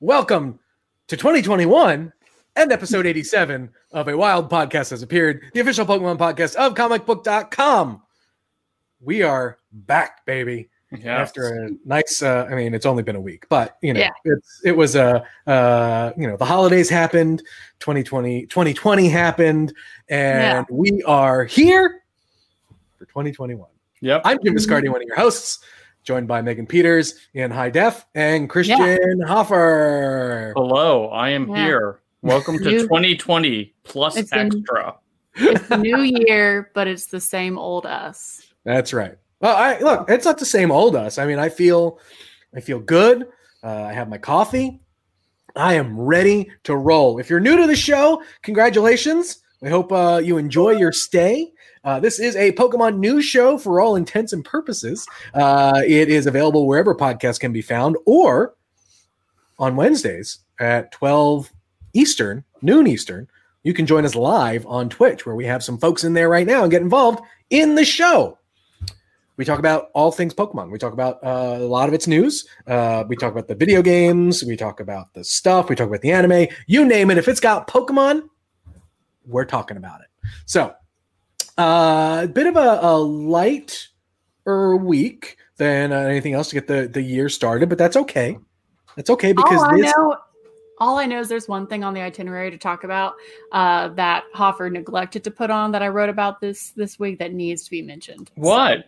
welcome to 2021 and episode 87 of A Wild Podcast has appeared, the official Pokemon podcast of comicbook.com. We are back, baby. Yes. After a nice, uh, I mean, it's only been a week, but you know, Yeah. it's it was a, uh, uh, you know, the holidays happened, 2020, 2020 happened, and Yeah. we are here for 2021. Yep. I'm Jim Viscardi, one of your hosts, joined by Megan Peters in High Def and Christian Hoffer. Hello, I am Yeah. here. Welcome to You- 2020 plus It's been- extra. It's the new year, but it's the same old us. That's right. Well, I look, it's not the same old us. I mean, I feel, I feel good. Uh, I have my coffee. I am ready to roll. If you're new to the show, congratulations. I hope uh, you enjoy your stay. Uh, this is a Pokemon news show for all intents and purposes. Uh, it is available wherever podcasts can be found, or on Wednesdays at 12 Eastern, noon Eastern. You can join us live on Twitch, where we have some folks in there right now and get involved in the show. We talk about all things Pokemon. We talk about uh, a lot of its news. Uh, we talk about the video games. We talk about the stuff. We talk about the anime. You name it. If it's got Pokemon, we're talking about it. So, uh, a bit of a, a lighter week than uh, anything else to get the, the year started, but that's okay. That's okay because all I this. know, all I know is there's one thing on the itinerary to talk about uh, that Hoffer neglected to put on that I wrote about this this week that needs to be mentioned. What?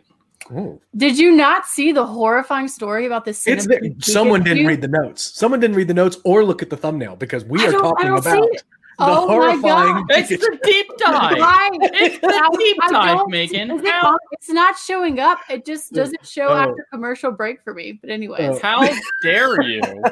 Ooh. Did you not see the horrifying story about this? It's the, someone didn't read the notes. Someone didn't read the notes or look at the thumbnail because we I are talking don't see about it. The Oh my horrifying. God. It's the deep dive. Right. It's the deep dive, Megan. Is it How, it's not showing up. It just doesn't show Oh. after commercial break for me. But anyways, Oh. how dare you?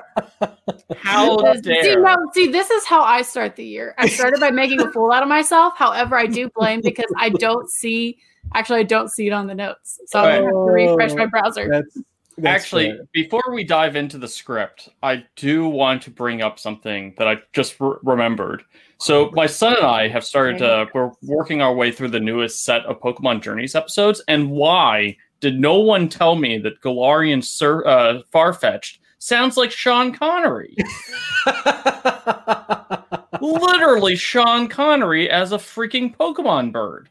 How dare? See, no, see, this is how I start the year. I started by making a fool out of myself. However, I do blame because I don't see. Actually, I don't see it on the notes, so I'm have to refresh my oh, browser. That's, that's Actually, fair. before we dive into the script, I do want to bring up something that I just re- remembered. So, my son and I have started. Uh, we're working our way through the newest set of Pokemon Journeys episodes. And why did no one tell me that Galarian Sir, uh, Farfetch'd sounds like Sean Connery? Literally, Sean Connery as a freaking Pokemon bird.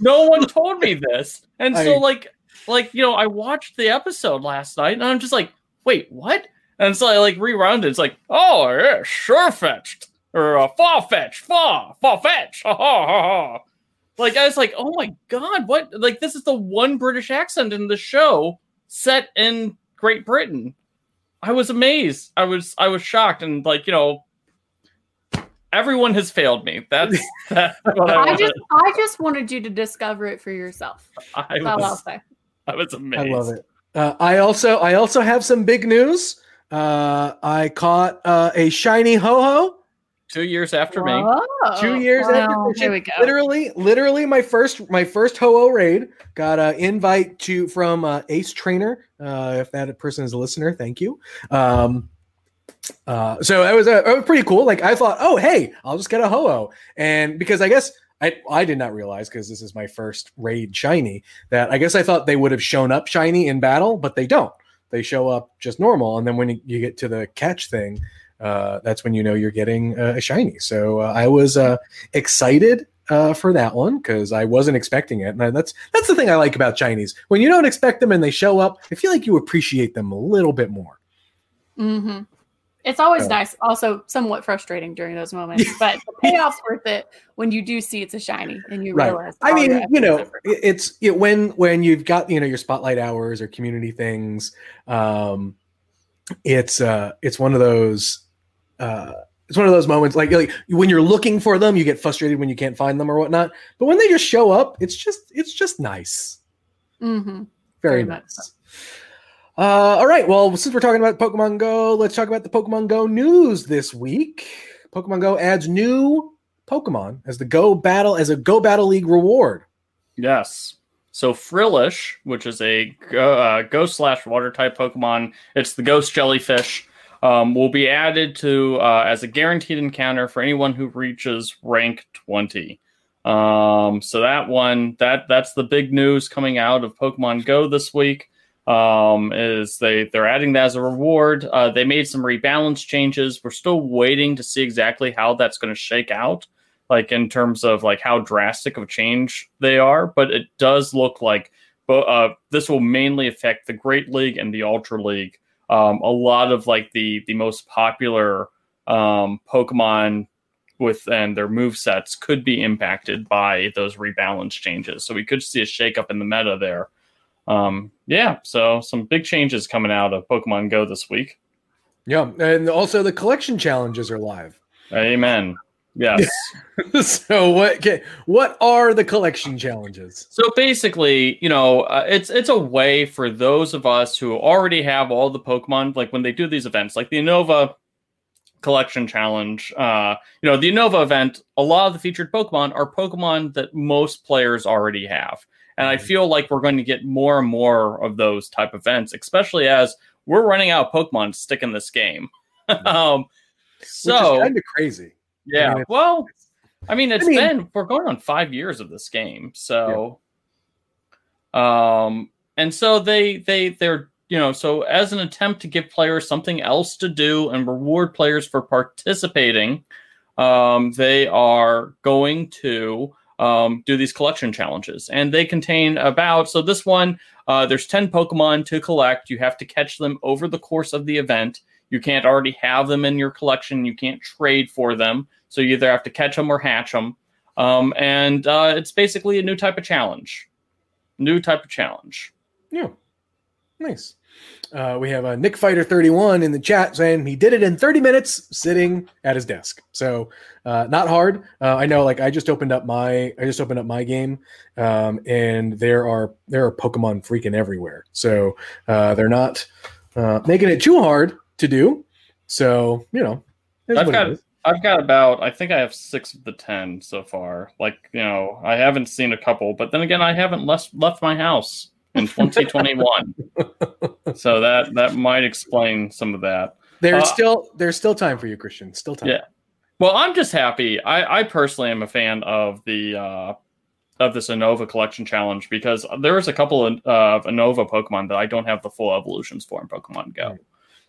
no one told me this, and so I- like, like you know, I watched the episode last night, and I'm just like, wait, what? And so I like rewound it. It's like, oh yeah, Sirfetch'd or uh, far fetched, far far fetch. Ha, ha, ha, ha. Like I was like, oh my god, what? Like this is the one British accent in the show set in Great Britain. I was amazed. I was I was shocked, and like you know, everyone has failed me. That's that's what I, I just, I just wanted you to discover it for yourself. I That's I'll was, say. I was amazed. I love it. Uh, I also I also have some big news. Uh, I caught uh, a shiny Ho-Oh. Two years after me. Two years after Well, Here we go. Literally, literally, my first my first Ho-Oh raid got an invite to from uh, Ace Trainer. Uh, if that person is a listener, thank you. Um, uh, so it was, uh, it was pretty cool. Like I thought, oh hey, I'll just get a Ho-Oh, and because I guess I I did not realize because this is my first raid shiny that I guess I thought they would have shown up shiny in battle, but they don't. They show up just normal, and then when you, you get to the catch thing, uh, that's when you know you're getting uh, a shiny. So uh, I was uh, excited uh, for that one because I wasn't expecting it, and that's that's the thing I like about shinies. When you don't expect them and they show up, I feel like you appreciate them a little bit more. hmm It's always Oh. nice, also somewhat frustrating during those moments, but the payoff's worth it when you do see it's a shiny and you Right. realize. I mean, you know, it's it, when when you've got you know your spotlight hours or community things. Um, it's uh, it's one of those. Uh, it's one of those moments like, like when you're looking for them, you get frustrated when you can't find them or whatnot. But when they just show up, it's just it's just nice. Mhm. Very, Very much nice. Uh, all right. Well, since we're talking about Pokemon Go, let's talk about the Pokemon Go news this week. Pokemon Go adds new Pokemon as the Go Battle as a Go Battle League reward. Yes. So Frillish, which is a go, uh, ghost slash water type Pokemon, it's the ghost jellyfish, um, will be added to uh, as a guaranteed encounter for anyone who reaches rank 20. Um, so that one, that that's the big news coming out of Pokemon Go this week. Um, is they they're adding that as a reward. Uh, they made some rebalance changes. We're still waiting to see exactly how that's going to shake out like in terms of like how drastic of a change they are, but it does look like uh, this will mainly affect the Great League and the Ultra League. Um, a lot of like the the most popular um, Pokemon with and their move sets could be impacted by those rebalance changes. So we could see a shakeup in the meta there. Um, yeah, so some big changes coming out of Pokemon Go this week. Yeah, and also the collection challenges are live. Amen. Yes. so what? Okay, what are the collection challenges? So basically, you know, uh, it's it's a way for those of us who already have all the Pokemon, like when they do these events, like the Unova Collection Challenge. Uh, you know, the Unova event. A lot of the featured Pokemon are Pokemon that most players already have, and I Mhm. feel like we're going to get more and more of those type events, especially as we're running out of Pokemon to stick in this game. um, so kind of crazy. yeah. mean, it's- well, I mean, it's mean- been we're going on five years of this game, so um, and so they they they're you know so as an attempt to give players something else to do and reward players for participating, um, they are going to um, do these collection challenges, and they contain about so this one uh, there's ten Pokemon to collect. You have to catch them over the course of the event. You can't already have them in your collection. You can't trade for them. So you either have to catch them or hatch them. Um, and uh, it's basically a new type of challenge. New type of challenge. Yeah, nice. Uh, we have a Nick Fighter 31 in the chat saying he did it in 30 minutes sitting at his desk. So uh, not hard. Uh, I know. Like I just opened up my I just opened up my game, um, and there are there are Pokemon freaking everywhere. So uh, they're not uh, making it too hard to do. So you know, I've got. I've got about I think I have six of the ten so far. Like you know I haven't seen a couple, but then again I haven't left left my house in 2021. so that that might explain some of that. There's uh, still there's still time for you, Christian. Still time. Yeah. Well, I'm just happy. I, I personally am a fan of the uh, of this Unova collection challenge because there's a couple of, uh, Unova Pokemon that I don't have the full evolutions for in Pokemon Go. Right.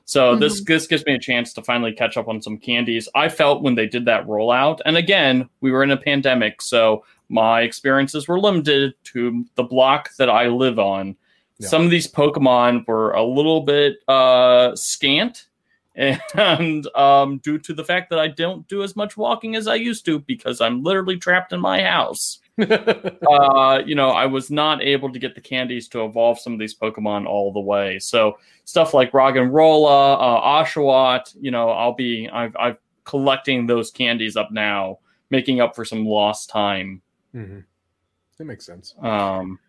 So this this gives me a chance to finally catch up on some candies. I felt when they did that rollout, and again, we were in a pandemic, so my experiences were limited to the block that I live on. Yeah. Some of these Pokemon were a little bit uh, scant, and um, due to the fact that I don't do as much walking as I used to because I'm literally trapped in my house, uh, you know, I was not able to get the candies to evolve some of these Pokemon all the way. So stuff like Roggenrola, uh, Oshawott, you know, I'll be I've I've collecting those candies up now, making up for some lost time. Mhm. That makes sense. Um,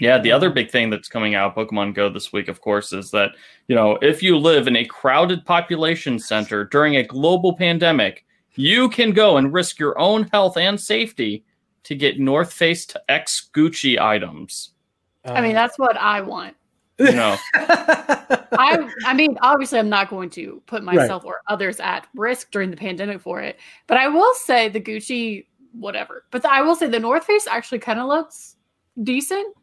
yeah, the other big thing that's coming out Pokemon Go this week, of course, is that you know if you live in a crowded population center during a global pandemic, you can go and risk your own health and safety to get North Face to X Gucci items. I mean, that's what I want. You know, I I mean, obviously, I'm not going to put myself or others at risk during the pandemic for it. But I will say the Gucci, whatever. But I will say the North Face actually kind of looks decent,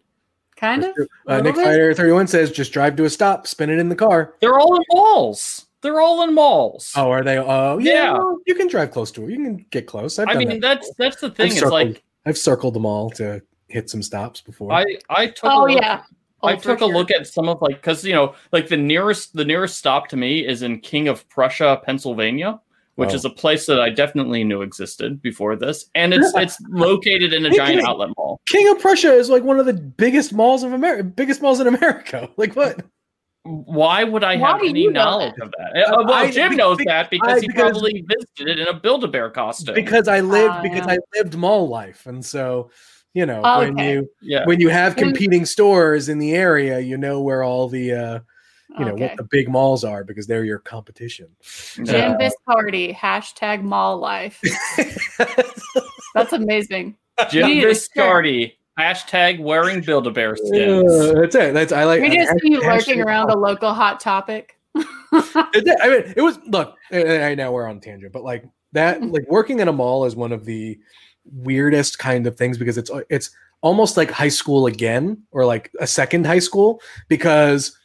kind of. Uh, Nick little bit. Fighter 31 says just drive to a stop, spin it in the car. they're all in malls. They're all in malls. Oh, are they? Oh, yeah. Yeah. well, you can drive close to it. You can get close. I've I mean, that that's before. that's the thing. I've It's circled, like I've circled them all to hit some stops before. I I took Oh a look, yeah. I Oh, for took a look at some of like because you know like the nearest the nearest stop to me is in King of Prussia, Pennsylvania, which Oh. is a place that I definitely knew existed before this, and it's Yeah. it's located in a Hey, giant King- outlet mall. King of Prussia is like one of the biggest malls of America, biggest malls in America. Like what? Why would I Why have any you know knowledge of that? Uh, well, I- Jim be- knows that because I- he because- probably visited it in a Build-A-Bear costume. Because I lived Ah, because yeah. I lived mall life, and so you know Oh, when you yeah, when you have competing stores in the area, you know where all the uh, you know Okay. what the big malls are because they're your competition. Jim Uh, Viscardi, hashtag mall life. That's amazing. Jim need a hashtag wearing Build-A-Bear Uh, that's it. That's I like. We just I- see you hashtag lurking around a local hot topic. It. I mean, it was look. I I know we're on tangent, but like that, like working in a mall is one of the weirdest kind of things because it's it's almost like high school again, or like a second high school because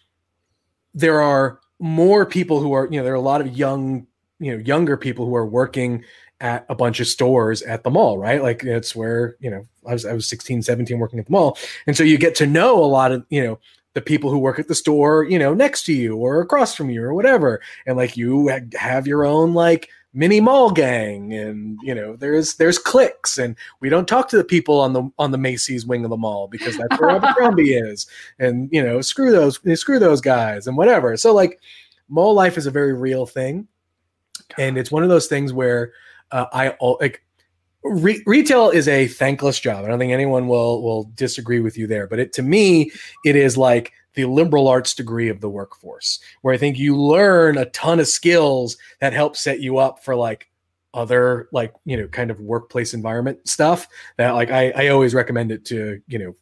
there are more people who are you know there are a lot of young you know younger people who are working at a bunch of stores at the mall right? Like it's where you know i was i was 16 17 working at the mall. And so you get to know a lot of you know the people who work at the store you know next to you or across from you or whatever. And like you have your own like mini mall gang and you know there's there's cliques and we don't talk to the people on the on the Macy's wing of the mall because that's where Abercrombie is. And you know screw those screw those guys and whatever. So like mall life is a very real thing. And it's one of those things where uh, I like re- retail is a thankless job. I don't think anyone will will disagree with you there, but it to me it is like the liberal arts degree of the workforce, where I think you learn a ton of skills that help set you up for like other like you know kind of workplace environment stuff that like I, I always recommend it to you know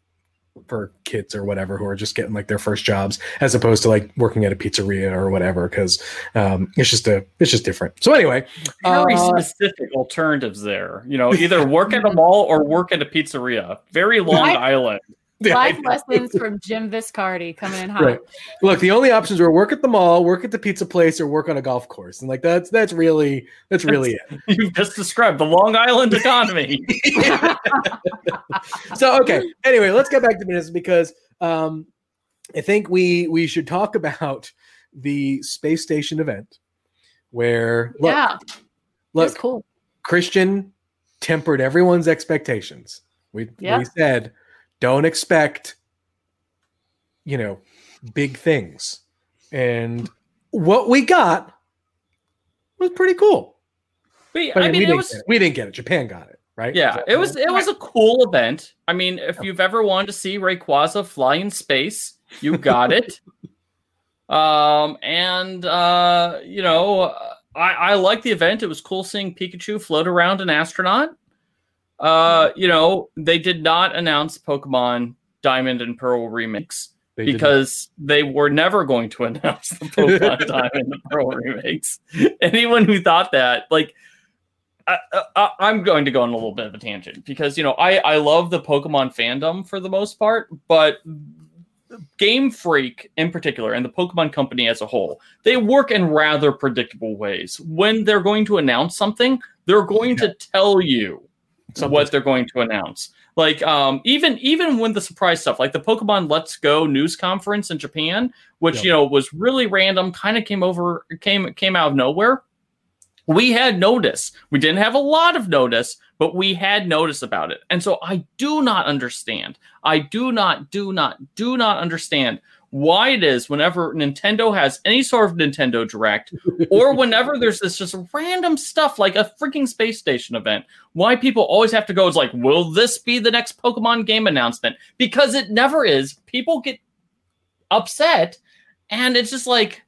for kids or whatever who are just getting like their first jobs as opposed to like working at a pizzeria or whatever because um, it's just a it's just different so anyway Very uh, specific alternatives there. You know, either work at a mall or work at a pizzeria. Very Long Life- Island. yeah, Life lessons from Jim Viscardi coming in hot. Right. Look, the only options were work at the mall, work at the pizza place, or work on a golf course, and like that's that's really that's really it. You've just described the Long Island economy. so okay. Anyway, let's get back to business because um, I think we we should talk about the space station event where look, yeah, look that's cool. Christian tempered everyone's expectations. We Yeah. we said don't expect you know big things. And what we got was pretty cool. We, I we, mean, it didn't was get it. we didn't get it. Japan got it, right? yeah, it was it was a cool event. I mean, if you've ever wanted to see Rayquaza fly in space, you got it. um, and uh, you know, I I like the event. It was cool seeing Pikachu float around an astronaut. Uh, you know, they did not announce Pokemon Diamond and Pearl remakes. They because they were never going to announce the Pokemon Diamond and Pearl remakes. Anyone who thought that, like, I, I, I'm going to go on a little bit of a tangent because you know I I love the Pokemon fandom for the most part, but Game Freak in particular and the Pokemon Company as a whole, they work in rather predictable ways. When they're going to announce something, they're going to tell you Something's- what they're going to announce. Like um, even even when the surprise stuff, like the Pokemon Let's Go news conference in Japan, which Yeah. you know was really random, kind of came over came came out of nowhere. We had notice. We didn't have a lot of notice, but we had notice about it. And so I do not understand. I do not, do not, do not understand why it is whenever Nintendo has any sort of Nintendo Direct, or whenever there's this just random stuff like a freaking space station event, why people always have to go is like, will this be the next Pokemon game announcement? Because it never is. People get upset, and it's just like,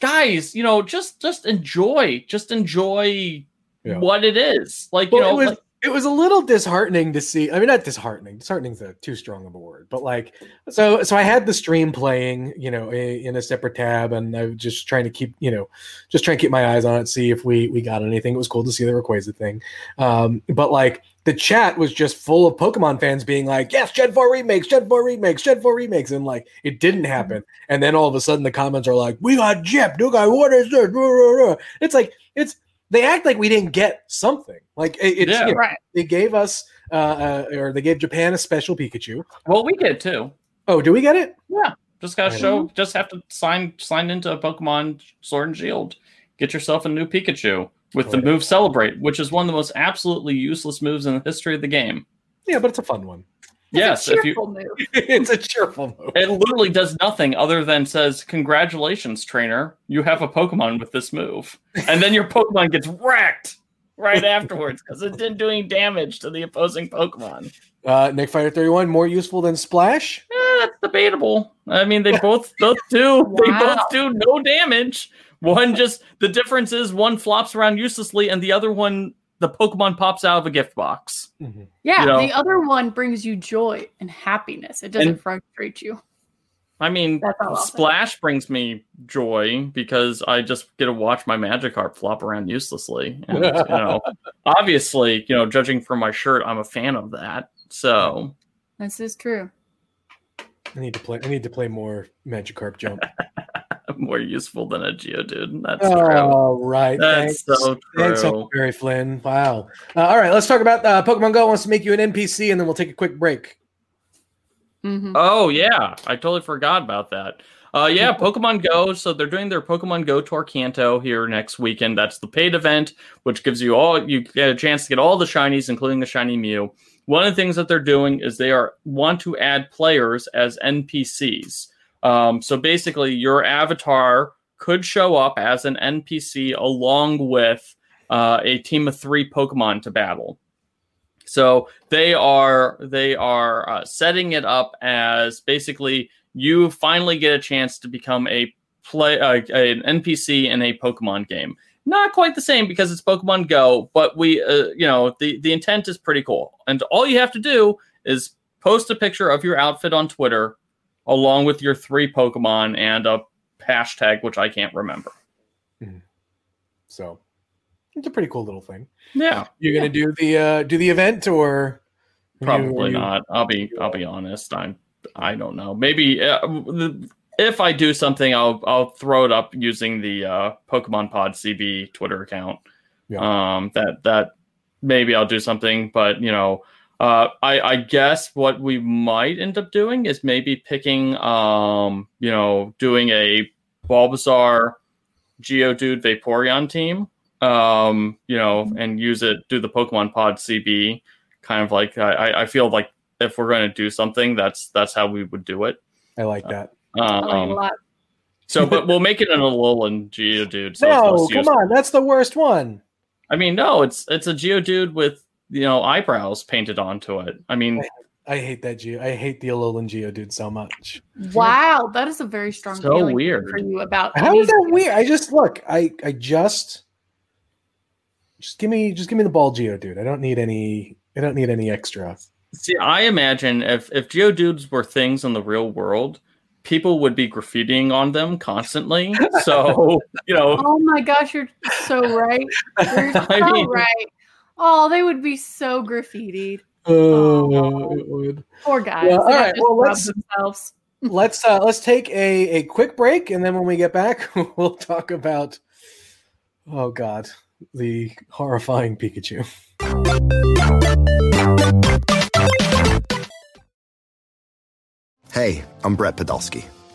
guys, you know, just just enjoy, just enjoy Yeah. what it is. Like, you know, was like- it was a little disheartening to see. I mean, not disheartening. Disheartening's a too strong of a word, but like, so so I had the stream playing, you know, in a separate tab, and I was just trying to keep, you know, just trying to keep my eyes on it, see if we we got anything. It was cool to see the Rayquaza thing, um, but like the chat was just full of Pokemon fans being like, "Yes, Gen Four remakes, Gen Four remakes, Gen Four remakes," and like it didn't mm-hmm. happen. And then all of a sudden, the comments are like, "We got Jip, new guy, what is this?" It's like it's they act like we didn't get something. Like it, it's yeah, you know, right. They gave us uh, uh, or they gave Japan a special Pikachu. Well, we get it too. Oh, do we get it? Yeah. Just gotta show. Know. Just have to sign sign into a Pokemon Sword and Shield. Get yourself a new Pikachu with oh, the move Celebrate, which is one of the most absolutely useless moves in the history of the game. Yeah, but it's a fun one. Yes, if you, move. it's a cheerful move. It literally does nothing other than says, "Congratulations, trainer! You have a Pokemon with this move," and then your Pokemon gets wrecked right afterwards because it didn't do any damage to the opposing Pokemon. Uh, Nick Fighter Thirty One more useful than Splash? Eh, that's debatable. I mean, they both both do wow. they both do no damage. One just the difference is one flops around uselessly, and the other one the Pokemon pops out of a gift box. Mm-hmm. Yeah, you know? the other one brings you joy and happiness. It doesn't and, frustrate you. I mean, Splash brings me joy because I just get to watch my Magikarp flop around uselessly. And, you know, obviously, you know, judging from my shirt, I'm a fan of that. So this is true. I need to play. I need to play more Magikarp Jump. more useful than a Geodude. That's oh, true. right. That's Thanks. so true. Thanks, Barry Flynn. Wow. Uh, all right, let's talk about uh, Pokemon Go wants to make you an NPC, and then we'll take a quick break. Mm-hmm. Oh yeah, I totally forgot about that. Uh, yeah, Pokemon Go. So they're doing their Pokemon Go Tour Kanto here next weekend. That's the paid event, which gives you all you get a chance to get all the shinies, including the shiny Mew. One of the things that they're doing is they are want to add players as NPCs. Um, so basically, your avatar could show up as an NPC along with uh, a team of three Pokemon to battle. So they are they are uh, setting it up as basically you finally get a chance to become a play uh, an NPC in a Pokemon game. Not quite the same because it's Pokemon Go, but we uh, you know the the intent is pretty cool. And all you have to do is post a picture of your outfit on Twitter along with your three Pokemon and a hashtag, which I can't remember. Mm-hmm. So it's a pretty cool little thing. Yeah. You're gonna do the uh do the event or probably you, not. I'll be I'll be honest. I'm I don't know. Maybe uh, if I do something, I'll I'll throw it up using the uh, Pokemon Pod CB Twitter account. Yeah. Um, that that maybe I'll do something, but you know, uh, I, I guess what we might end up doing is maybe picking, um, you know, doing a Bulbasaur, Geodude, Vaporeon team, um, you know, and use it, do the Pokemon Pod CB, kind of like I, I feel like if we're going to do something, that's that's how we would do it. I like that. Um, like so, but we'll make it an Alolan Geodude. So no, come on, that's the worst one. I mean, no, it's it's a Geodude with you know eyebrows painted onto it. I mean, I, I hate that Geo. I hate the Alolan Geodude so much. Wow, that is a very strong so feeling weird for you about. How is that weird? I just look. I I just just give me just give me the ball Geodude. I don't need any. I don't need any extra. See, I imagine if if Geodudes were things in the real world, people would be graffitiing on them constantly. So you know. Oh my gosh, you're so right. You're so I mean, right. Oh, they would be so graffitied. Oh, oh it would. Poor guys. Yeah, all right. Well, let's themselves. let's uh, let's take a, a quick break, and then when we get back, we'll talk about. Oh God, the horrifying Pikachu. Hey, I'm Brett Podolsky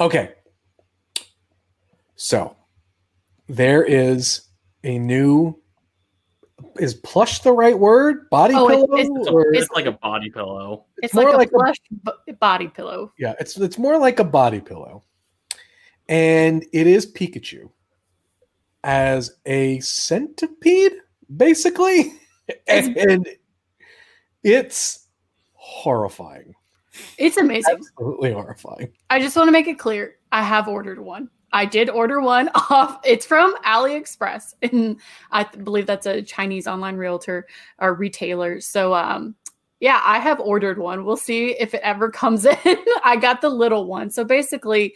Okay. So, there is a new. Is plush the right word? Body Oh, pillow, it's- It's, a- or it's like a body pillow. It's more like a like a- plush b- body pillow. yeah, it's it's more like a body pillow, and it is Pikachu as a centipede, basically, and, and it's horrifying, It's amazing. absolutely horrifying. I just want to make it clear. I have ordered one. I did order one off. It's from AliExpress, and I believe that's a Chinese online realtor or retailer. So, um, yeah, I have ordered one. We'll see if it ever comes in. I got the little one. So basically,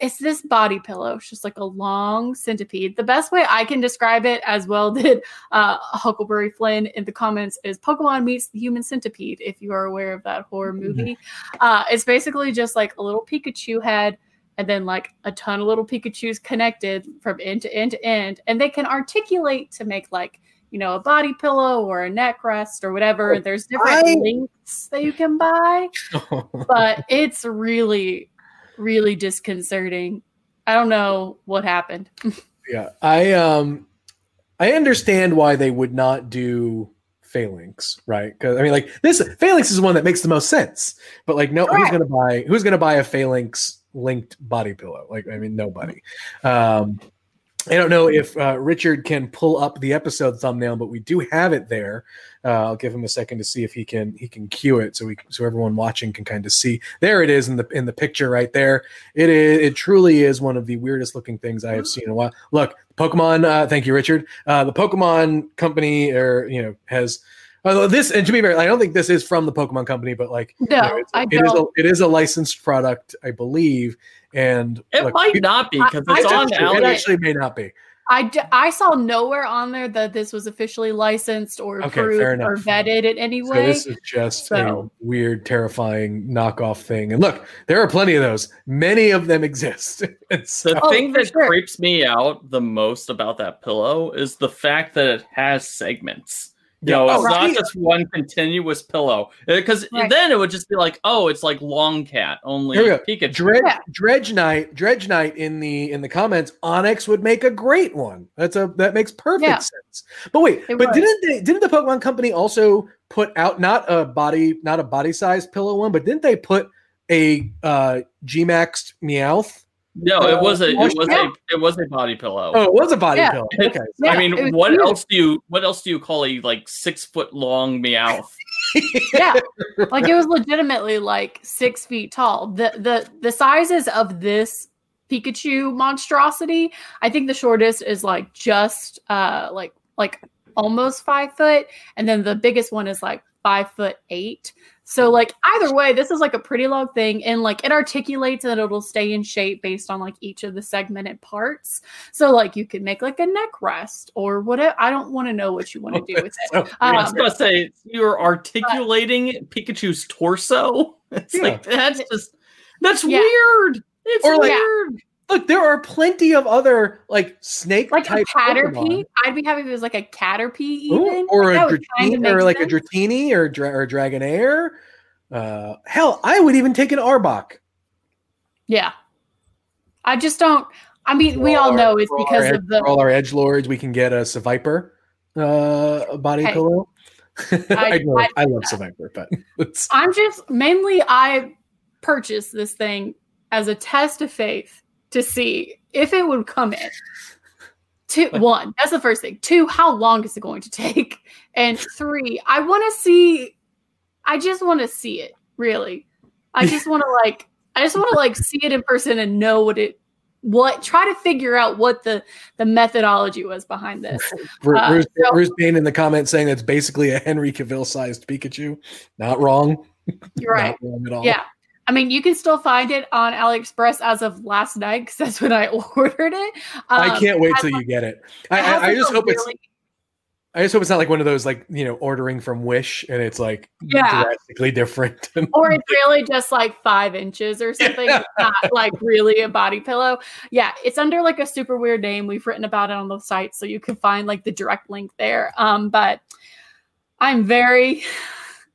it's this body pillow. It's just like a long centipede. The best way I can describe it, as well did uh, Huckleberry Flynn in the comments, is Pokemon meets the human centipede. If you are aware of that horror movie, uh, it's basically just like a little Pikachu head, and then like a ton of little Pikachu's connected from end to end to end, and they can articulate to make like you know a body pillow or a neck rest or whatever. There's different I- links that you can buy but it's really really disconcerting i don't know what happened Yeah, I um, I understand why they would not do Falinks, right? Because I mean, like this Falinks is one that makes the most sense. But like, no, who's gonna buy? Who's gonna buy a Falinks linked body pillow? Like, I mean, nobody. Um, I don't know if uh, Richard can pull up the episode thumbnail, but we do have it there. Uh, I'll give him a second to see if he can he can cue it so we so everyone watching can kind of see. There it is in the in the picture right there. It is it truly is one of the weirdest looking things I have seen in a while. Look, Pokemon. Uh, thank you, Richard. Uh, the Pokemon Company, or you know, has. Although this, and to be fair, I don't think this is from the Pokemon Company, but like, no you know, it's- i it is a don't it is a licensed product, I believe, and It look, might not be because it's I on it actually may not be. I, d- I saw nowhere on there that this was officially licensed or Okay, approved fair or vetted in any So way this is just So- a weird, terrifying knockoff thing. And look, there are plenty of those. Many of them exist. so, The Oh, thing for that sure. creeps me out the most about that pillow is the fact that it has segments. You know, it's Oh, not right. just one continuous pillow. Because Right. then it would just be like, oh, it's like Long Cat, only Here we go. Pikachu. Dredge, Yeah. Dredge Knight, Dredge Knight in the in the comments, Onix would make a great one. That's a that makes perfect Yeah. sense. But wait, It but would. didn't they didn't the Pokemon Company also put out not a body not a body size pillow one, but didn't they put a uh G Maxed Meowth? No, it was a it was a it was a body pillow. Oh, it was a body Yeah. pillow. Okay. Yeah, I mean, what huge. else do you what else do you call a like six foot long meow? yeah like it was legitimately like six feet tall the the the sizes of this pikachu monstrosity i think the shortest is like just uh like like almost five foot and then the biggest one is like five foot eight so like either way this is like a pretty long thing and like it articulates and it'll stay in shape based on like each of the segmented parts so like you could make like a neck rest or whatever i don't want to know what you want to do with it So, I was Um, gonna say you're articulating Pikachu's torso. It's Yeah. like that's just that's Yeah. weird. It's Or, like- weird. Look, there are plenty of other like snake like a caterpie. I'd be happy if it was like a caterpie, Ooh, even or Like, a that Dratini, or like sense. a Dratini or dra- or Dragonair. Uh, hell, I would even take an Arbok. Yeah, I just don't. I mean, we For all our- know it's because our of the. all our edge lords, we can get a Seviper uh, body Hey. pillow. I, I- know, I- I, love Seviper, but it's I'm just mainly I purchased this thing as a test of faith to see if it would come in. Two, one, that's the first thing. Two, how long is it going to take? And three, I want to see. I just want to see it. Really, I just want to like. I just want to like see it in person and know what it. What try to figure out what the the methodology was behind this. Uh, Bruce, so- Bruce Payne in the comments saying that's basically a Henry Cavill sized Pikachu. Not wrong. You're right. Not wrong at all. Yeah. I mean, you can still find it on AliExpress as of last night because that's when I ordered it. I Um, can't wait till has, you get it. I, I, I just hope it's. I just hope it's not like one of those like you know ordering from Wish and it's like Yeah. drastically different. or it's really just like five inches or something. It's not like really a body pillow. Yeah, it's under like a super weird name. We've written about it on the site, so you can find like the direct link there. Um, but I'm very,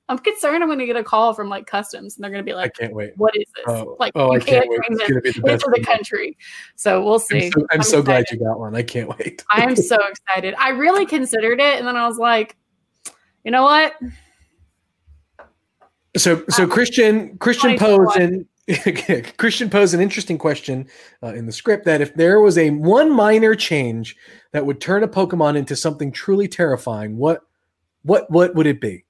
I'm concerned I'm going to get a call from like customs and they're going to be like, I can't wait. "What is this? Oh, like, oh, you I can't wait. bring this gonna be the into the country." So we'll see. I'm so, I'm so glad you got one. I can't wait. I am so excited. I really considered it, and then I was like, "You know what? So so Um, Christian Christian 24. posed an Christian posed an interesting question uh, in the script that if there was a one minor change that would turn a Pokemon into something truly terrifying, what what what would it be?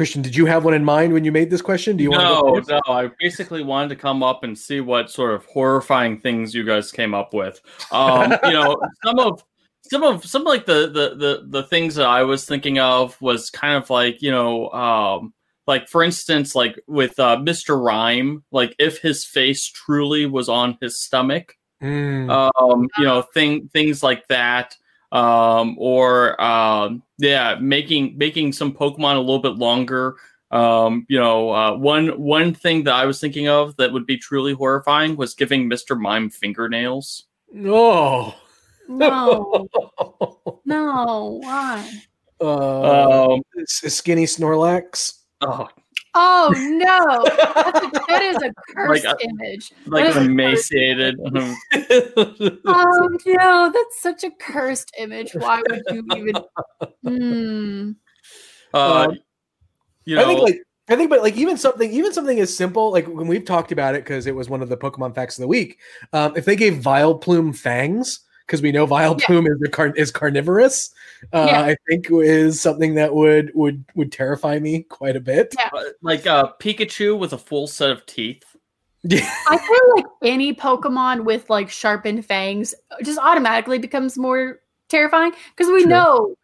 Christian, did you have one in mind when you made this question? Do you want to go no. I basically wanted to come up and see what sort of horrifying things you guys came up with. Um, you know, some of some of some like the, the the the things that I was thinking of was kind of like you know, um, like for instance, like with uh, Mr. Rime, like if his face truly was on his stomach, Mm, um, you know, thing things like that. Um, or um, yeah, making making some Pokemon a little bit longer. Um, you know, uh, one one thing that I was thinking of that would be truly horrifying was giving Mr. Mime fingernails. No, No, no, why? Uh, Um, skinny Snorlax. oh, Oh no, That's a, that is a cursed uh, image. like That is emaciated. Oh no, that's such a cursed image. Why would you even? Hmm. uh, Um, you know, I think like I think, but like even something, even something as simple like when we've talked about it because it was one of the Pokemon facts of the week. Um, if they gave Vileplume fangs, because we know Vileplume is the car- is carnivorous, uh, Yeah. I think is something that would would would terrify me quite a bit. Yeah. uh, like uh, Pikachu with a full set of teeth. I feel like any Pokemon with like sharpened fangs just automatically becomes more terrifying because we True. know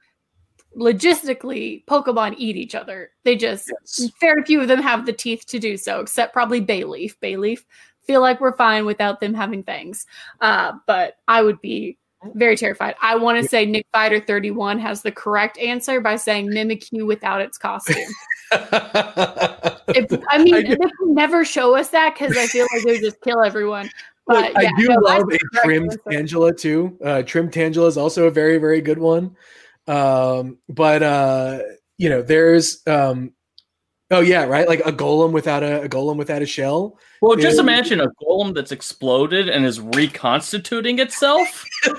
logistically Pokemon eat each other. They just Yes. very few of them have the teeth to do so, except probably Bayleef. Bayleef feel like we're fine without them having fangs. Uh, but I would be very terrified. I want to say Nick Fighter 31 has the correct answer by saying Mimikyu without its costume. If, I mean, I they can never show us that because I feel like they would just kill everyone. Look, But yeah, I do no, love a trimmed answer. Tangela too. Uh, trimmed Tangela is also a very, very good one. Um, but uh, you know, there's um, oh yeah, right, like a golem without a, a golem without a shell. Well, just Yeah. imagine a golem that's exploded and is reconstituting itself.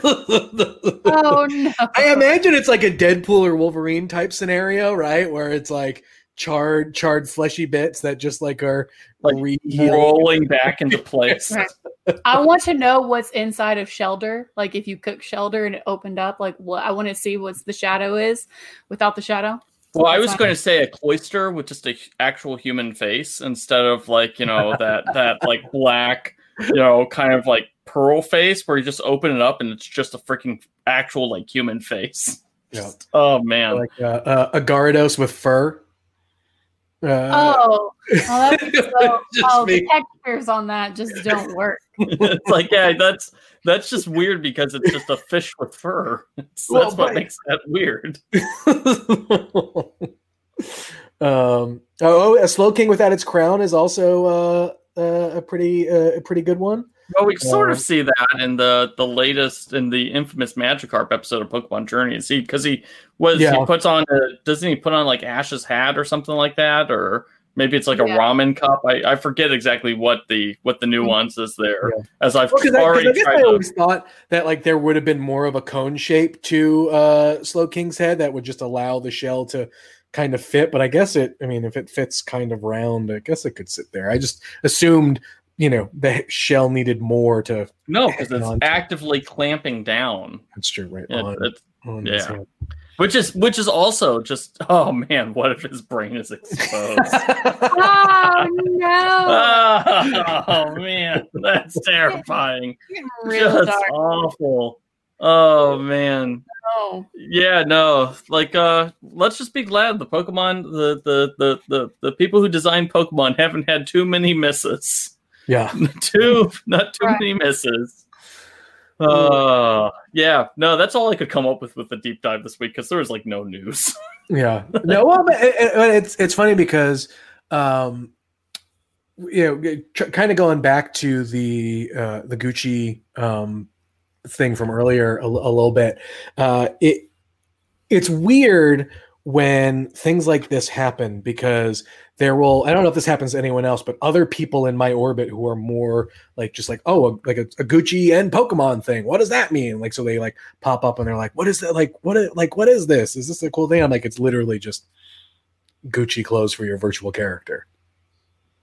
Oh no! I imagine it's like a Deadpool or Wolverine type scenario, right? Where it's like charred, charred, fleshy bits that just like are Like, re-healing. rolling back into place. I want to know what's inside of Shellder. Like if you cook Shellder and it opened up, like what I want to see what the shadow is without the shadow. Well, I was going to say a Cloyster with just a h- actual human face instead of like you know that that like black, you know, kind of like pearl face where you just open it up and it's just a freaking actual like human face. Yeah. Oh man. like uh, uh, a Gyarados with fur. Uh, Oh, oh, that's so, oh me. the textures on that just don't work. it's like yeah, that's that's just weird because it's just a fish with fur. It's, Well, that's what makes that weird. um, oh, a Slowking without its crown is also uh, uh, a pretty uh, a pretty good one. Well, we sort of see that in the the latest in the infamous Magikarp episode of Pokemon Journey. See, because he was Yeah. he puts on a, doesn't he put on like Ash's hat or something like that, or maybe it's like a ramen cup. I, I forget exactly what the what the nuance is there. Yeah. As I've Because I, 'cause already I guess tried I to. always thought that like there would have been more of a cone shape to uh, Slowking's head that would just allow the shell to kind of fit. But I guess it. I mean, if it fits kind of round, I guess it could sit there. I just assumed, you know, the shell needed more to. No, because it's on- actively clamping down. That's true, right? It- on- it's- on his yeah. which is which is also just oh man, what if his brain is exposed? Oh no! oh man, that's terrifying. Just dark. awful. Oh man. Oh, Yeah, no. Like uh let's just be glad the Pokemon the the the the, the people who designed Pokemon haven't had too many misses. Yeah. too not too Right. many misses. Uh yeah, no, that's all I could come up with with the deep dive this week because there was like no news. Yeah. No, well, but it, it- it's it's funny because um you know, tr- kind of going back to the uh the Gucci um thing from earlier a, l- a little bit. Uh it it's weird when things like this happen because there will I don't know if this happens to anyone else, but other people in my orbit who are more like just like oh a, like a, a, Gucci and Pokemon thing. What does that mean? Like so they like pop up and they're like, what is that? Like what is, like what is this? Is this a cool thing? I'm like it's literally just Gucci clothes for your virtual character.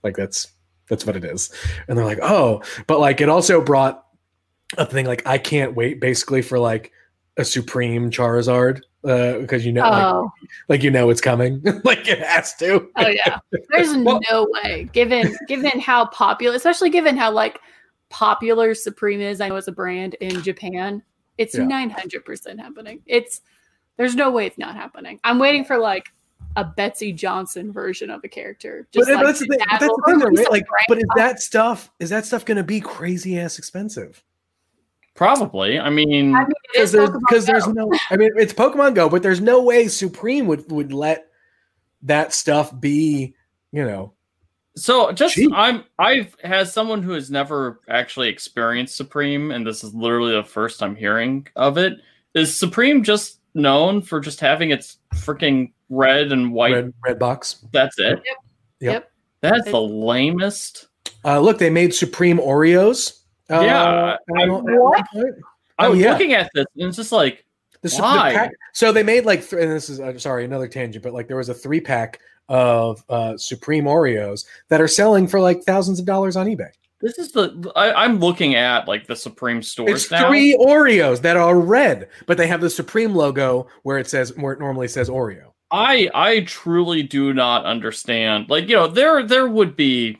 Like that's that's what it is. And they're like, oh, but like it also brought a thing like I can't wait basically for like a Supreme Charizard because uh, you know, oh. like, like, you know, it's coming. like it has to. oh yeah, there's well, no way. Given given how popular, especially given how like popular Supreme is, I know as a brand in Japan, it's nine hundred percent happening. It's there's no way it's not happening. I'm waiting for like a Betsey Johnson version of a character. Just but, like that's the thing, but that's the thing, right? Like, but is that stuff is that stuff going to be crazy ass expensive? Probably. I mean, because I mean, there's, there's no. I mean, it's Pokemon Go, but there's no way Supreme would would let that stuff be. You know. So just cheap. I'm I've has someone who has never actually experienced Supreme, and this is literally the first I'm hearing of it. Is Supreme just known for just having its freaking red and white red, red box? That's it. Yep. Yep. That's the lamest. Uh, look, they made Supreme Oreos yeah. Uh, I, what? I'm oh, yeah. looking at this and it's just like, the, why? The pack, so they made like, th- and this is uh, sorry, another tangent, but like there was a three pack of uh, Supreme Oreos that are selling for like thousands of dollars on eBay. This is the I, am looking at like the Supreme stores. It's now. three Oreos that are red, but they have the Supreme logo where it says where it normally says Oreo. I I truly do not understand. Like you know, there there would be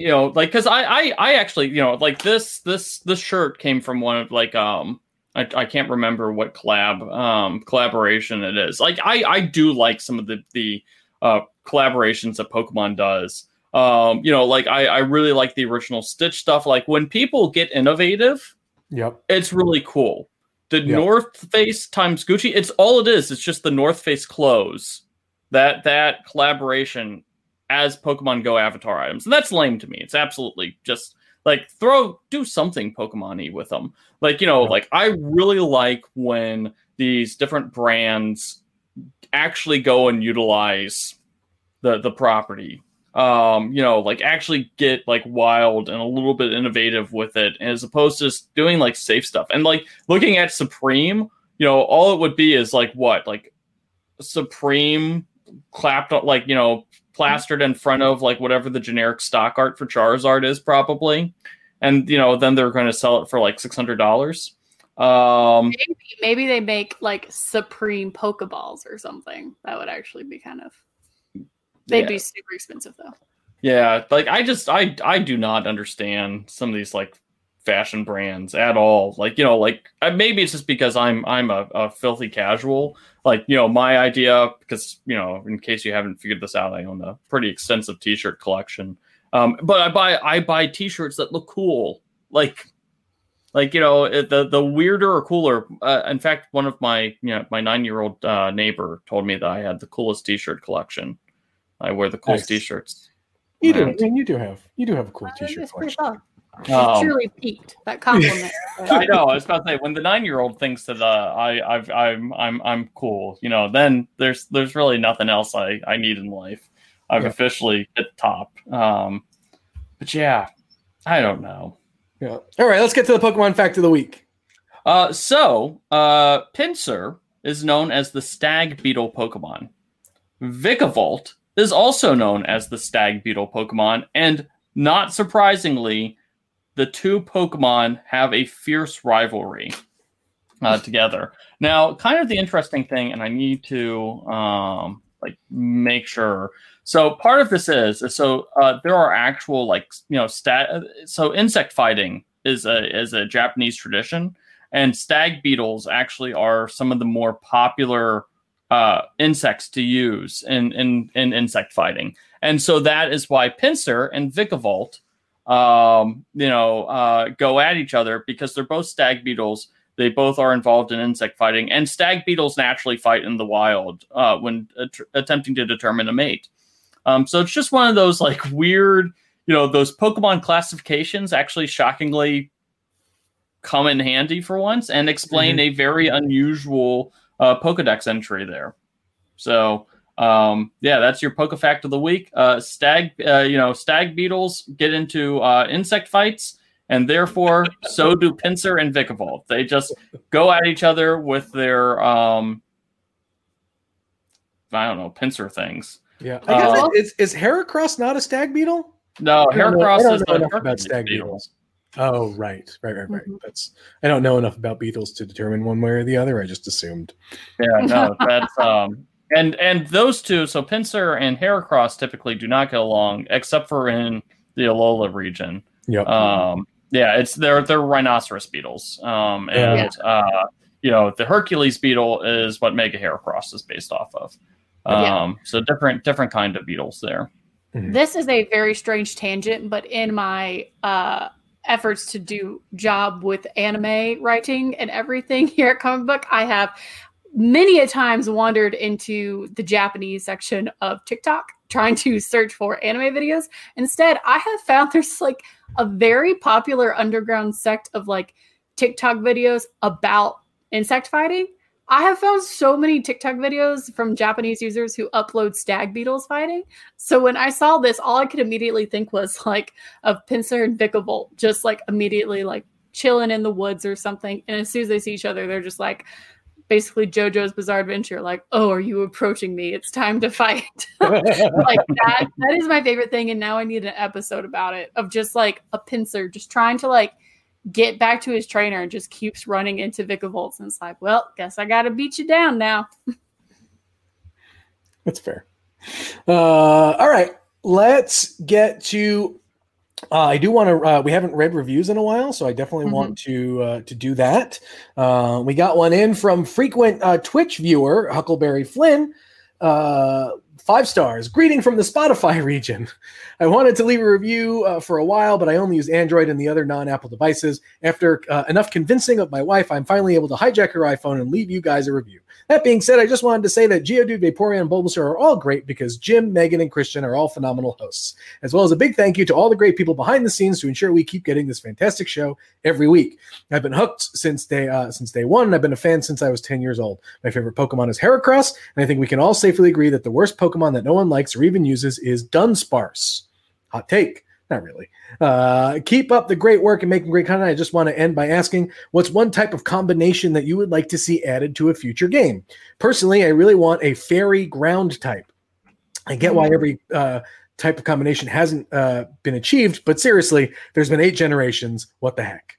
you know like because I, I i actually you know like this this this shirt came from one of like um I, I can't remember what collab um collaboration it is. Like i i do like some of the the uh collaborations that pokemon does. Um you know like i i really like the original stitch stuff. Like when people get innovative yep. it's really cool. The yep. north face times gucci it's all it is. It's just the north face clothes. That that collaboration as Pokemon Go avatar items. And that's lame to me. It's absolutely just like throw do something Pokemon-y with them. Like, you know, like I really like when these different brands actually go and utilize the the property. Um, you know, like actually get like wild and a little bit innovative with it as opposed to just doing like safe stuff. And like looking at Supreme, you know, all it would be is like what? Like Supreme clapped on, like, you know, plastered in front of like whatever the generic stock art for Charizard is probably, and you know then they're going to sell it for like six hundred dollars. Um, maybe, maybe they make like Supreme Pokeballs or something. That would actually be kind of. They'd yeah. be super expensive though. Yeah, like I just I I do not understand some of these like fashion brands at all. Like you know, like uh, maybe it's just because I'm I'm a, a filthy casual. Like you know, my idea because you know, in case you haven't figured this out, I own a pretty extensive T-shirt collection. Um, but I buy I buy T-shirts that look cool. Like like you know the the weirder or cooler. Uh, in fact, one of my you know my nine year old uh, neighbor told me that I had the coolest T-shirt collection. I wear the coolest nice. T-shirts. You do, and you do have you do have a cool T-shirt collection. Um, truly peaked that compliment. I know. I was about to say when the nine year old thinks that uh, I I've, I'm I'm I'm cool, you know, then there's there's really nothing else I I need in life. I've yeah. officially hit top. Um, but yeah, I don't know. Yeah. All right, let's get to the Pokemon fact of the week. Uh, so uh, Pinsir is known as the stag beetle Pokemon. Vikavolt is also known as the stag beetle Pokemon, and not surprisingly, the two Pokemon have a fierce rivalry uh, together. Now, kind of the interesting thing, and I need to um, like make sure. So part of this is so uh, there are actual like you know stat. So insect fighting is a is a Japanese tradition, and stag beetles actually are some of the more popular uh, insects to use in, in in insect fighting. And so that is why Pinsir and Vikavolt um, you know, uh, go at each other because they're both stag beetles. They both are involved in insect fighting, and stag beetles naturally fight in the wild uh, when att- attempting to determine a mate. Um, so it's just one of those like weird, you know, those Pokemon classifications actually shockingly come in handy for once and explain mm-hmm. a very unusual uh, Pokedex entry there. So um, yeah, that's your Poke fact of the week. Uh, stag, uh, you know, stag beetles get into uh, insect fights, and therefore so do Pinsir and Vikavolt. They just go at each other with their um, I don't know, pincer things. Yeah, Uh, is, is Heracross not a stag beetle? No, I don't Heracross don't is know about stag beetle. beetles. Oh, right, right, right, right. Mhm. That's I don't know enough about beetles to determine one way or the other. I just assumed. Yeah, no, that's um, and and those two, so Pinsir and Heracross typically do not get along, except for in the Alola region. Yep. Um, yeah, it's they're they're rhinoceros beetles. Um, Yeah. and uh, you know, the Hercules beetle is what Mega Heracross is based off of. Um, Yeah. so different different kind of beetles there. This is a very strange tangent, but in my uh, efforts to do job with anime writing and everything here at Comic Book, I have many a times wandered into the Japanese section of TikTok trying to search for anime videos. Instead, I have found there's like a very popular underground sect of like TikTok videos about insect fighting. I have found so many TikTok videos from Japanese users who upload stag beetles fighting. So when I saw this, all I could immediately think was like of Pinsir and Vikavolt just like immediately like chilling in the woods or something. And as soon as they see each other, they're just like basically JoJo's Bizarre Adventure, like, oh, are you approaching me? It's time to fight. like that. That is my favorite thing. And now I need an episode about it of just like a Pinsir just trying to like get back to his trainer and just keeps running into Vikavolts. And it's like, well, guess I got to beat you down now. That's fair. Uh, all right, let's get to. Uh, I do want to. Uh, we haven't read reviews in a while, so I definitely Mhm. want to uh, to do that. Uh, we got one in from frequent uh, Twitch viewer Huckleberry Flynn. Five stars. Greeting from the Spotify region. I wanted to leave a review uh, for a while, but I only use Android and the other non-Apple devices. After uh, enough convincing of my wife, I'm finally able to hijack her iPhone and leave you guys a review. That being said, I just wanted to say that Geodude, Vaporeon, and Bulbasaur are all great because Jim, Megan, and Christian are all phenomenal hosts, as well as a big thank you to all the great people behind the scenes to ensure we keep getting this fantastic show every week. I've been hooked since day uh, since day one, and I've been a fan since I was 10 years old. My favorite Pokemon is Heracross, and I think we can all safely agree that the worst Pokemon that no one likes or even uses is Dunsparce. Hot take. Not really. Uh, keep up the great work and making great content. I just want to end by asking what's one type of combination that you would like to see added to a future game? Personally, I really want a fairy ground type. I get why every uh, type of combination hasn't uh, been achieved, but seriously, there's been eight generations. What the heck?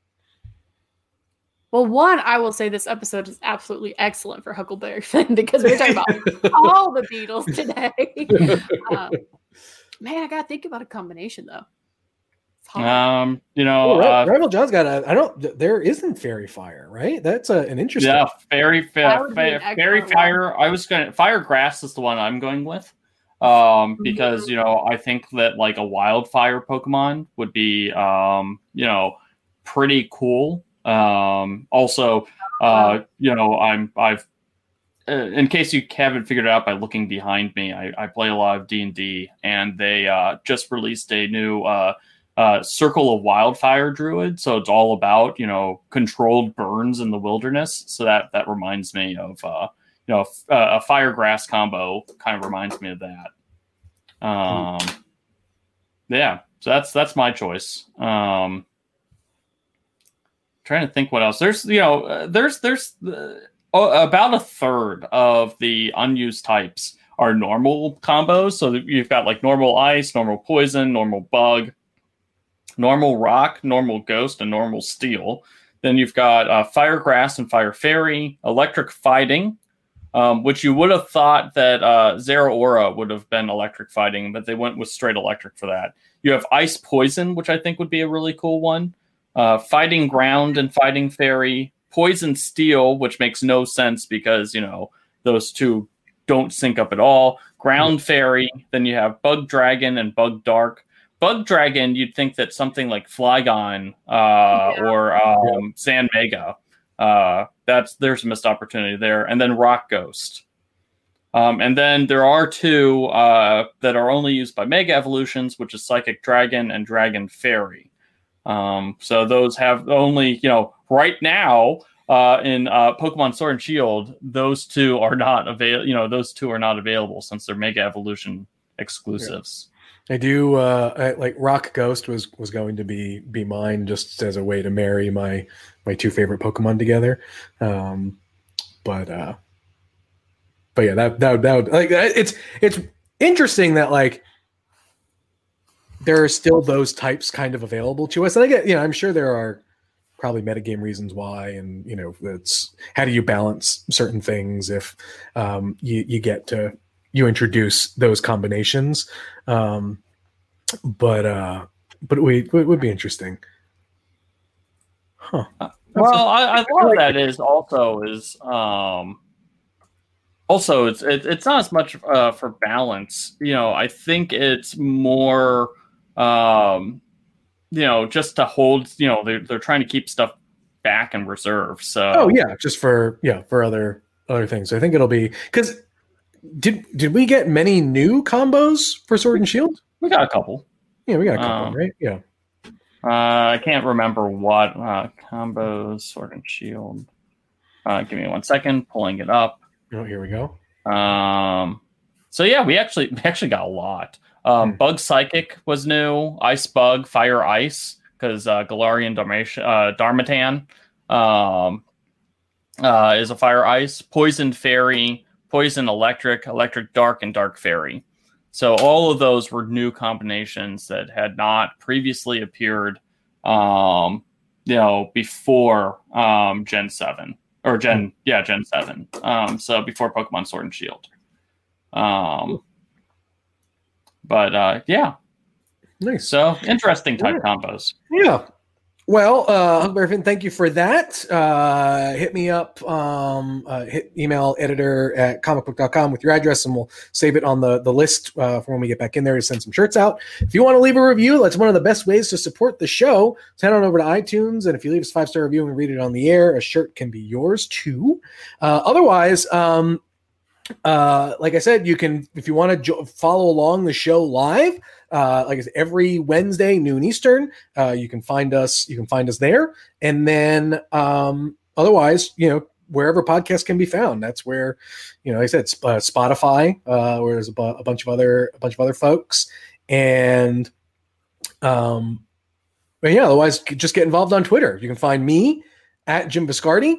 Well, one, I will say this episode is absolutely excellent for Huckleberry Finn because we're talking about all the Beatles today. Um, man, I gotta think about a combination though. Um, you know, Oh, Ri- uh, Rival John's got a. I don't. There isn't fairy fire, right? That's a, an interesting. yeah, fairy, That fa- would be an fa- fairy excellent fire. I was gonna fire grass is the one I'm going with. Um, because you know, I think that like a wildfire Pokemon would be um, you know, pretty cool. Um, also, uh, you know, I'm I've uh, in case you haven't figured it out by looking behind me, I, I play a lot of D and D, and they uh, just released a new uh, uh, Circle of Wildfire Druid. So it's all about you know controlled burns in the wilderness. So that that reminds me of uh, you know uh, a fire grass combo. Kind of reminds me of that. Um, yeah, so that's that's my choice. Um, trying to think what else. There's you know uh, there's there's uh, oh, about a third of the unused types are normal combos. So you've got like normal ice, normal poison, normal bug, normal rock, normal ghost, and normal steel. Then you've got uh, fire grass and fire fairy, electric fighting, um, which you would have thought that uh, Zeraora would have been electric fighting, but they went with straight electric for that. You have ice poison, which I think would be a really cool one. Uh, fighting ground and fighting fairy, poison steel, which makes no sense because you know those two don't sync up at all. Ground fairy, then you have bug dragon and bug dark. Bug dragon, you'd think that something like Flygon uh, Yeah. or um, Sand Mega. Uh, that's there's a missed opportunity there, and then Rock Ghost. Um, and then there are two uh, that are only used by Mega Evolutions, which is Psychic Dragon and Dragon Fairy. Um, so those have only, you know, right now, uh, in uh, Pokemon Sword and Shield, those two are not available. You know, those two are not available since they're Mega Evolution exclusives. I do uh, I, like Rock Ghost was was going to be be mine just as a way to marry my my two favorite Pokemon together. Um, but uh, but yeah, that that that would, like it's it's interesting that like there are still those types kind of available to us. And I get, you know, I'm sure there are probably metagame reasons why, and you know, it's how do you balance certain things if um, you you get to you introduce those combinations. Um, but uh, but we it would be interesting, huh? Well, I, I love that is also is um also it's it, it's not as much uh, for balance. You know, I think it's more um you know just to hold. You know, they're they're trying to keep stuff back in reserve. So oh yeah, just for yeah for other other things. I think it'll be because did did we get many new combos for Sword and Shield? We got a couple. Yeah, we got a couple, Um, right? Yeah. Uh, I can't remember what uh, combos, sword and shield. Uh, give me one second, pulling it up. Oh, here we go. Um, so yeah, we actually we actually got a lot. Um, Hmm. Bug Psychic was new. Ice Bug, Fire Ice, because uh, Galarian uh, Darmanitan um, uh, is a Fire Ice. Poison Fairy, Poison Electric, Electric Dark, and Dark Fairy. So all of those were new combinations that had not previously appeared, um, you know, before um, Gen Seven or Gen yeah Gen Seven. Um, so before Pokemon Sword and Shield. Um, but uh, yeah, Nice. so interesting type combos. Yeah. Well, uh, Huckleberry Finn, thank you for that. Uh, hit me up, um, uh, hit email editor at comicbook.com with your address, and we'll save it on the, the list uh, for when we get back in there to send some shirts out. If you want to leave a review, that's one of the best ways to support the show. So head on over to iTunes, and if you leave us a five star review and we read it on the air, a shirt can be yours too. Uh, otherwise, um, uh, like I said, you can, if you want to jo- follow along the show live, uh, like I said, every Wednesday, noon Eastern, uh, you can find us. You can find us there, and then um, otherwise, you know, wherever podcasts can be found, that's where, you know, like I said, uh, Spotify, uh, where there's a, bu- a bunch of other a bunch of other folks, and um, but yeah, otherwise, just get involved on Twitter. You can find me at Jim Biscardi.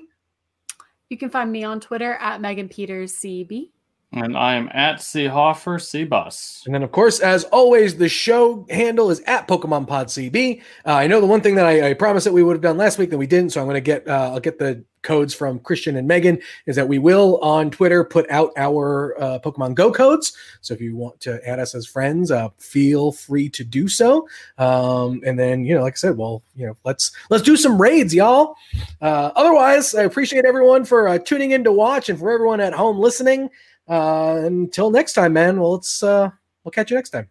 You can find me on Twitter at Megan Peters CB. And I am at Seahoffer Seabus. And then, of course, as always, the show handle is at Pokemon Pod CB. Uh, I know the one thing that I, I promised that we would have done last week that we didn't, so I'm going to get uh, I'll get the codes from Christian and Megan. Is that we will on Twitter put out our uh, Pokemon Go codes. So if you want to add us as friends, uh, feel free to do so. Um, and then you know, like I said, well, you know, let's let's do some raids, y'all. Uh, otherwise, I appreciate everyone for uh, tuning in to watch, and for everyone at home listening. Uh, until next time, man. Well, let's uh, we'll catch you next time.